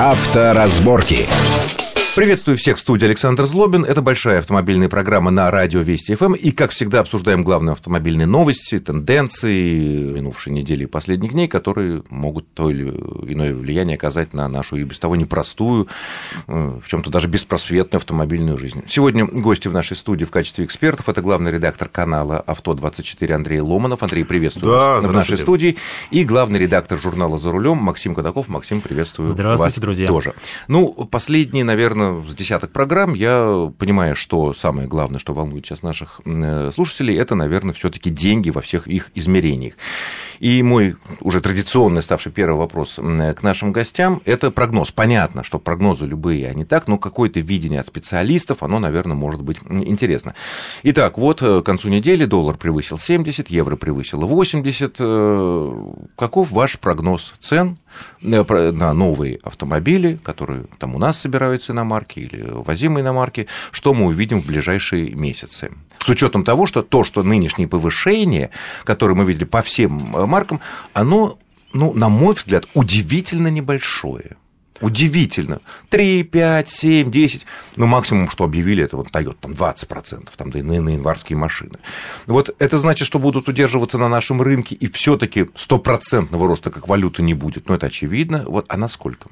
Авторазборки. Приветствую всех в студии Александр Злобин. Это большая автомобильная программа на радио Вести ФМ. И, как всегда, обсуждаем главные автомобильные новости, тенденции минувшей недели и последних дней, которые могут то или иное влияние оказать на нашу и без того непростую, э, в чем то даже беспросветную автомобильную жизнь. Сегодня гости в нашей студии в качестве экспертов. Это главный редактор канала «Авто-24» Андрей Ломанов. Андрей, приветствую да, вас в нашей студии. И главный редактор журнала «За рулем» Максим Кадаков. Максим, приветствую Здравствуйте, вас друзья. тоже. Ну, последние, наверное, с десяток программ, я понимаю, что самое главное, что волнует сейчас наших э, слушателей, это, наверное, все-таки деньги во всех их измерениях. И мой уже традиционный ставший первый вопрос к нашим гостям – это прогноз. Понятно, что прогнозы любые, они так, но какое-то видение от специалистов, оно, наверное, может быть интересно. Итак, вот э, к концу недели доллар превысил 70, евро превысило 80. Э, каков ваш прогноз цен на новые автомобили, которые там у нас собираются иномарки или возимые иномарки, что мы увидим в ближайшие месяцы? С учетом того, что то, что нынешнее повышение, которое мы видели по всем маркам, оно, ну, на мой взгляд, удивительно небольшое. Удивительно. 3, 5, 7, 10. Ну, максимум, что объявили, это вот Toyota, там 20%, там, да и на, на январские машины. Вот это значит, что будут удерживаться на нашем рынке, и все таки стопроцентного роста как валюты не будет. Ну, это очевидно. Вот, а насколько?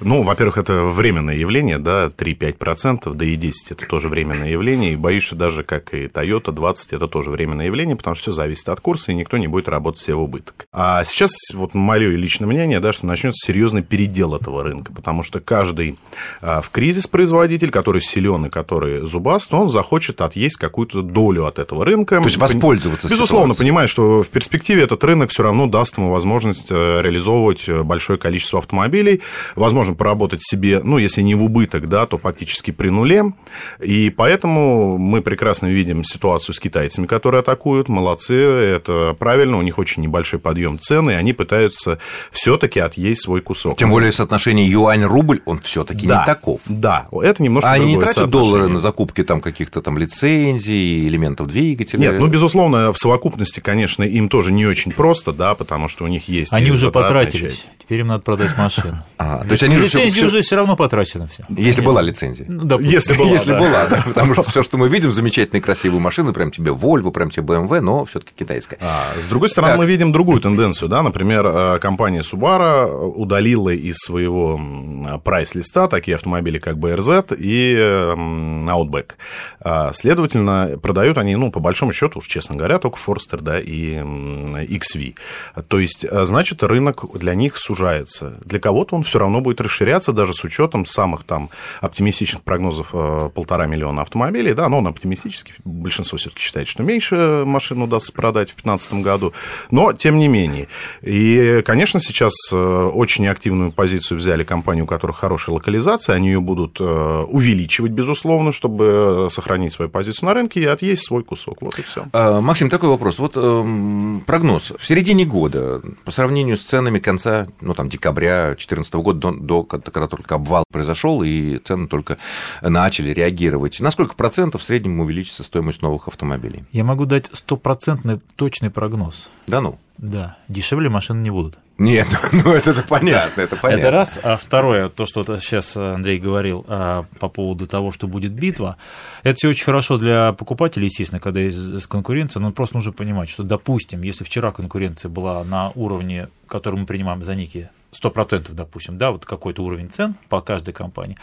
Ну, во-первых, это временное явление, да, 3-5%, да и 10 это тоже временное явление, и боюсь, что даже как и Toyota 20 это тоже временное явление, потому что все зависит от курса, и никто не будет работать себе в убыток. А сейчас вот мое личное мнение, да, что начнется серьезный передел этого рынка, потому что каждый а, в кризис производитель, который силен и который зубаст, он захочет отъесть какую-то долю от этого рынка. То есть воспользоваться Безусловно, ситуацией. понимая, что в перспективе этот рынок все равно даст ему возможность э, реализовывать э, большое количество автомобилей, возможно, можно поработать себе, ну, если не в убыток, да, то фактически при нуле. И поэтому мы прекрасно видим ситуацию с китайцами, которые атакуют. Молодцы, это правильно, у них очень небольшой подъем цены, и они пытаются все-таки отъесть свой кусок. Тем более соотношение юань-рубль, он все-таки да, не таков. Да, это немножко А они не тратят доллары на закупки там каких-то там лицензий, элементов двигателя? Нет, ну, безусловно, в совокупности, конечно, им тоже не очень просто, да, потому что у них есть... Они уже потратились, часть. теперь им надо продать машину. А, то есть они лицензия уже все равно потрачена все. Если была лицензия. Ну. Если была, Если да. была, да. Потому что все, что мы видим, замечательные красивые машины, прям тебе Volvo, прям тебе BMW, но все-таки китайская. А, с другой стороны, мы видим другую тенденцию, да, например, э, компания Subaru удалила из своего прайс-листа такие автомобили, как BRZ и Outback. А, следовательно, продают они, ну, по большому счету, уж честно говоря, только Forester, да, и XV. То есть, э, значит, рынок для них сужается. Для кого-то он все равно будет расширяться, даже с учетом самых там оптимистичных прогнозов э, полтора миллиона автомобилей, да, но он оптимистический, большинство все-таки считает, что меньше машин удастся продать в 2015 году, но тем не менее. И, конечно, сейчас э, очень активную позицию взяли компании, у которых хорошая локализация, они ее будут э, увеличивать, безусловно, чтобы сохранить свою позицию на рынке и отъесть свой кусок. Вот и все. А, Максим, такой вопрос. Вот э, прогноз. В середине года, по сравнению с ценами конца, ну, там, декабря 2014 года, до, до когда только обвал произошел и цены только начали реагировать. На сколько процентов в среднем увеличится стоимость новых автомобилей? Я могу дать стопроцентный точный прогноз. Да ну? Да, дешевле машины не будут. Нет, ну это, понятно, это понятно. Это раз. А второе, то, что сейчас Андрей говорил а, по поводу того, что будет битва, это все очень хорошо для покупателей, естественно, когда есть конкуренция, но просто нужно понимать, что, допустим, если вчера конкуренция была на уровне, который мы принимаем за некие 100%, допустим, да, вот какой-то уровень цен по каждой компании,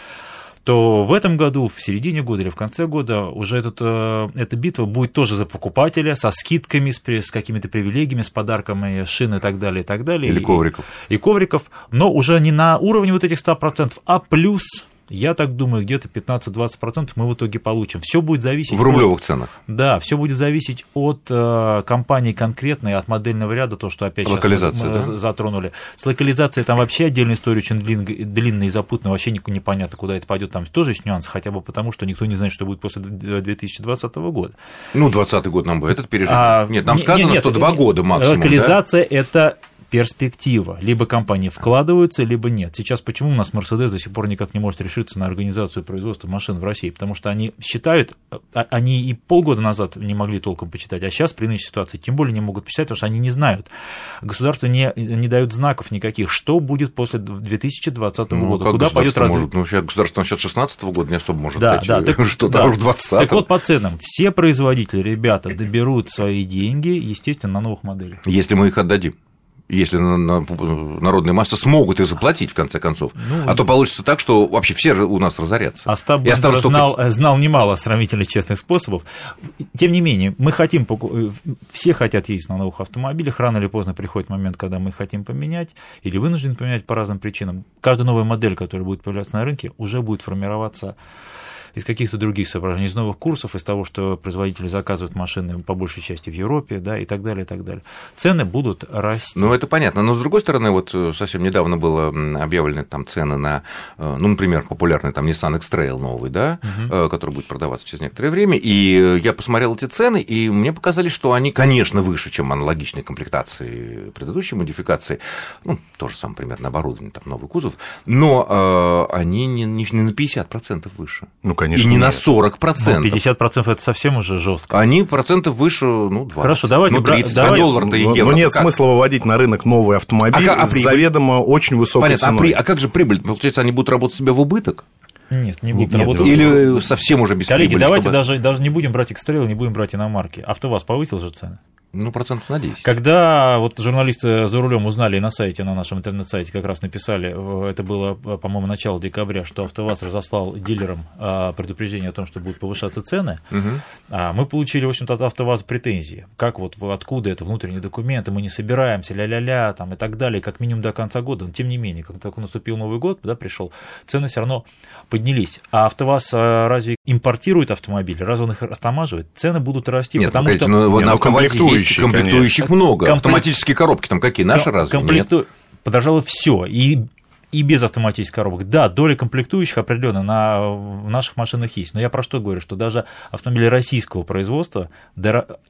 то в этом году, в середине года или в конце года уже этот, э, эта битва будет тоже за покупателя, со скидками, с, с какими-то привилегиями, с подарками шин и так далее, и так далее. Или ковриков. И, и ковриков, но уже не на уровне вот этих 100%, а плюс я так думаю, где-то 15-20% мы в итоге получим. Все будет зависеть... В рублевых от, ценах? Да, все будет зависеть от э, компании конкретной, от модельного ряда, то, что опять сейчас мы да? затронули. С локализацией там вообще отдельная история очень длин, длинная и запутанная, вообще непонятно, куда это пойдет, там тоже есть нюансы, хотя бы потому, что никто не знает, что будет после 2020 года. Ну, 2020 год нам бы этот пережить. А, Нет, нам сказано, нет, нет, что два года максимум. Локализация да? это перспектива. Либо компании вкладываются, либо нет. Сейчас почему у нас Mercedes до сих пор никак не может решиться на организацию производства машин в России? Потому что они считают, а, они и полгода назад не могли толком почитать, а сейчас при нынешней ситуации тем более не могут посчитать, потому что они не знают. Государство не, не дает знаков никаких, что будет после 2020 ну, года, куда пойдет развитие. Ну, сейчас государство насчет 2016 года не особо может да, дать, да, так, что да. уж 20 Так вот, по ценам, все производители, ребята, доберут свои деньги, естественно, на новых моделях. Если мы их отдадим если народные массы смогут их заплатить, в конце концов. Ну, а то получится так, что вообще все у нас разорятся. Остап Бендер знал, только... знал немало сравнительно честных способов. Тем не менее, мы хотим, все хотят ездить на новых автомобилях, рано или поздно приходит момент, когда мы хотим поменять или вынуждены поменять по разным причинам. Каждая новая модель, которая будет появляться на рынке, уже будет формироваться из каких-то других соображений, из новых курсов, из того, что производители заказывают машины по большей части в Европе, да, и так далее, и так далее. Цены будут расти. Ну, это понятно. Но, с другой стороны, вот э, совсем недавно было объявлены там цены на, э, ну, например, популярный там Nissan X-Trail новый, да, угу. который будет продаваться через некоторое время, и я посмотрел эти цены, и мне показали, что они, конечно, выше, чем аналогичные комплектации предыдущей модификации, ну, то же самое примерно оборудование, там новый кузов, но э, они не, не на 50% выше. Ну, конечно. И не нет. на 40%. Ну, 50% это совсем уже жестко. Они процентов выше, ну, 20. Хорошо, давайте. Ну, 30, давайте. а доллар-то и евро. Но нет как? смысла выводить на рынок новый автомобиль а, а с заведомо очень высокой Понятно, ценой. А, при, а как же прибыль? Получается, они будут работать себя в убыток? Нет, не будут нет, работать. Или совсем уже без Коллеги, прибыли, давайте чтобы... даже, даже не будем брать экстрелы, не будем брать иномарки. АвтоВАЗ повысил же цены? Ну, процентов на 10. Когда вот журналисты за рулем узнали на сайте, на нашем интернет-сайте как раз написали, это было, по-моему, начало декабря, что АвтоВАЗ разослал дилерам а, предупреждение о том, что будут повышаться цены, угу. мы получили, в общем-то, от АвтоВАЗа претензии. Как вот, откуда это, внутренние документы, мы не собираемся, ля-ля-ля, там и так далее, как минимум до конца года. Но, тем не менее, как только наступил Новый год, да, пришел, цены все равно поднялись. А АвтоВАЗ а, разве импортирует автомобили, разве он их растамаживает? Цены будут расти, Нет, потому что... Ну, на АвтоВАЗе комплектующих конечно. много. Комплект... Автоматические коробки там какие? Наши разве? Комплекту... Подорожало все. И и без автоматических коробок. Да, доля комплектующих определенно на в наших машинах есть. Но я про что говорю, что даже автомобили российского производства,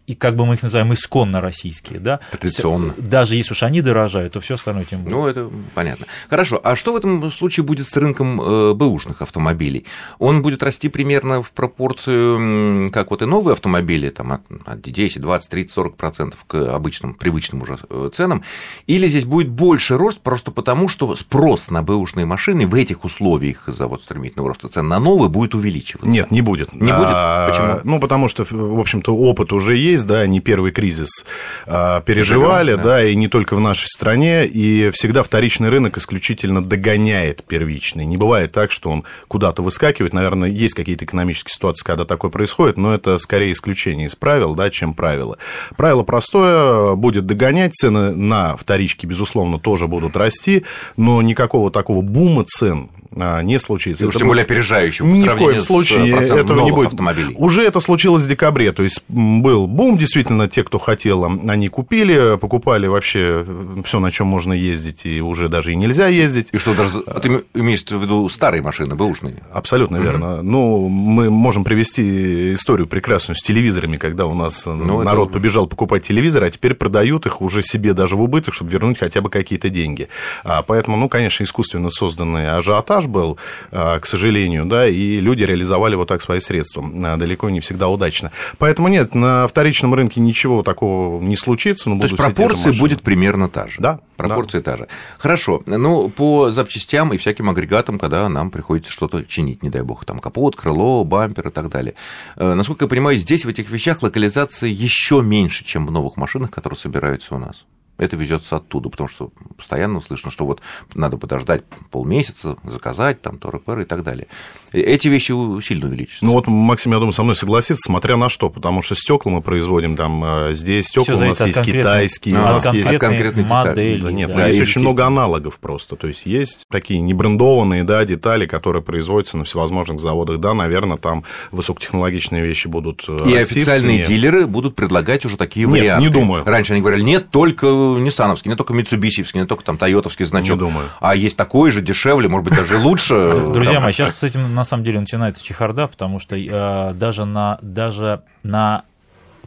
и как бы мы их называем, исконно российские, да, традиционно. Даже если уж они дорожают, то все остальное тем более. Ну, это понятно. Хорошо, а что в этом случае будет с рынком э, бэушных автомобилей? Он будет расти примерно в пропорцию, как вот и новые автомобили, там от 10, 20, 30, 40 процентов к обычным, привычным уже э, ценам, или здесь будет больше рост просто потому, что спрос на бэушные машины в этих условиях из-за вот стремительного роста цен на новые будет увеличиваться? Нет, не будет. Не будет? А, Почему? Ну, потому что, в общем-то, опыт уже есть, да, не первый кризис а, переживали, да. да, и не только в нашей стране, и всегда вторичный рынок исключительно догоняет первичный. Не бывает так, что он куда-то выскакивает. Наверное, есть какие-то экономические ситуации, когда такое происходит, но это скорее исключение из правил, да, чем правило. Правило простое, будет догонять, цены на вторички, безусловно, тоже будут расти, но никакого никакого такого бума цен не случится. И уж тем более опережающего по Ни в коем случае этого не будет. Автомобилей. Уже это случилось в декабре, то есть был бум, действительно, те, кто хотел, они купили, покупали вообще все, на чем можно ездить, и уже даже и нельзя ездить. И что, даже ты имеешь в виду старые машины, бэушные? Абсолютно угу. верно. Ну, мы можем привести историю прекрасную с телевизорами, когда у нас ну, народ это... побежал покупать телевизоры, а теперь продают их уже себе даже в убыток, чтобы вернуть хотя бы какие-то деньги. А, поэтому, ну, конечно, искусственно созданный ажиотаж был, а, к сожалению, да, и люди реализовали вот так свои средства, а, далеко не всегда удачно. Поэтому нет, на вторичном рынке ничего такого не случится. Но То есть пропорция будет примерно та же? Да. Пропорция да. та же. Хорошо. Ну, по запчастям и всяким агрегатам, когда нам приходится что-то чинить, не дай бог, там капот, крыло, бампер и так далее. Э, насколько я понимаю, здесь в этих вещах локализация еще меньше, чем в новых машинах, которые собираются у нас это везется оттуда, потому что постоянно слышно, что вот надо подождать полмесяца, заказать там торы и так далее. Эти вещи сильно увеличатся. Ну вот Максим, я думаю, со мной согласится, смотря на что, потому что стекла мы производим там, а здесь стекла у нас есть китайские, а, у нас есть конкретные модели. Да, нет, да, есть очень много аналогов просто, то есть есть такие небрендованные да, детали, которые производятся на всевозможных заводах, да, наверное, там высокотехнологичные вещи будут э, И официальные дилеры будут предлагать уже такие нет, варианты. не думаю. Раньше они говорили, нет, только ниссановский, не только митсубисиевский, не только там тойотовский значок. Не думаю. А есть такой же, дешевле, может быть, даже лучше. Друзья мои, сейчас с этим на самом деле начинается чехарда, потому что э, даже на даже на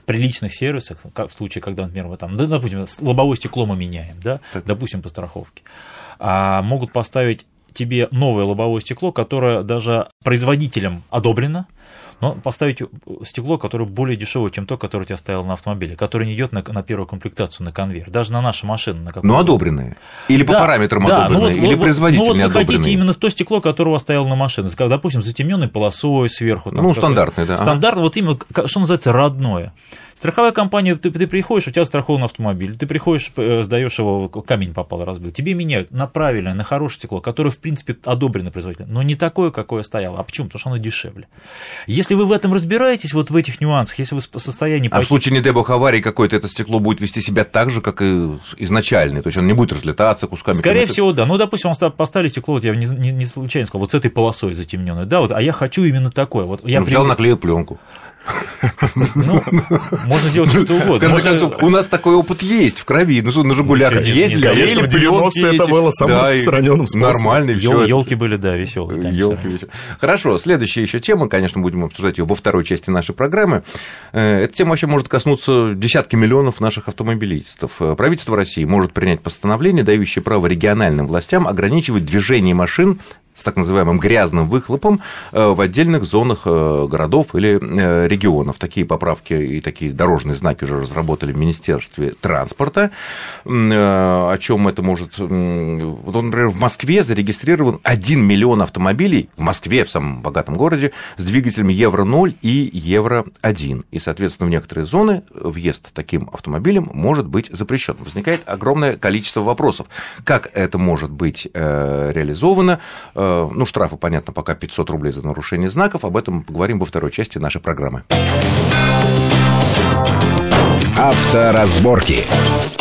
приличных сервисах, в случае, когда, например, мы там, да, допустим, лобовое стекло мы меняем, да, Так. допустим, по страховке, а могут поставить тебе новое лобовое стекло, которое даже производителем одобрено, но поставить стекло, которое более дешевое, чем то, которое у тебя стояло на автомобиле, которое не идет на, на первую комплектацию, на конвейер, даже на наши машины. На Ну, одобренные. Или по Да, параметрам да, ну одобренные, вот- или вот- производитель Ну вот вы хотите одобренный. именно то стекло, которое у вас стояло на машине, допустим, затемненной полосой сверху. там Ну, какое-то. стандартный, да, ага. Стандартный, вот именно, что называется, родное. Страховая компания, ты, ты приходишь, у тебя страхован автомобиль, ты приходишь, э, сдаешь его, камень попал, разбил, тебе меняют на правильное, на хорошее стекло, которое, в принципе, одобрено производителем, но не такое, какое стояло. А почему? Потому что оно дешевле. Если вы в этом разбираетесь, вот в этих нюансах, если вы в состоянии... А в пойти- случае, не дай бог, аварии какой-то, это стекло будет вести себя так же, как и изначальный. То есть он не будет разлетаться кусками. Скорее всего, да. Ну, допустим, ста- поставили стекло, вот я не, не- не случайно сказал, вот с этой полосой затемненной, да, вот, а я хочу именно такое. Вот я Ну, взял, привык- наклеил пленку. Ну, можно сделать что угодно. В конце Можно- концов, у нас такой опыт есть в крови. Ну, что, на «Жигулях» ездили, в пленки 90-е это было самым распространенным способом. Нормально, все. Елки были, да, веселые. Ёлки веселые. Хорошо, следующая еще тема, конечно, будем обсуждать ее во второй части нашей программы. Э, Эта тема вообще может коснуться десятки миллионов наших автомобилистов. Э, Правительство России может принять постановление, дающее право региональным властям ограничивать движение машин с так называемым грязным выхлопом э, в отдельных зонах э, городов или э, регионов. Такие поправки и такие дорожные знаки уже разработали в Министерстве транспорта. О чем это может... Вот, например, в Москве зарегистрирован 1 миллион автомобилей, в Москве, в самом богатом городе, с двигателями Евро-0 и Евро-1. И, соответственно, в некоторые зоны въезд таким автомобилем может быть запрещен. Возникает огромное количество вопросов. Как это может быть реализовано? Э, Ну, штрафы, понятно, пока 500 рублей за нарушение знаков. Об этом мы поговорим во второй части нашей программы. Авторазборки.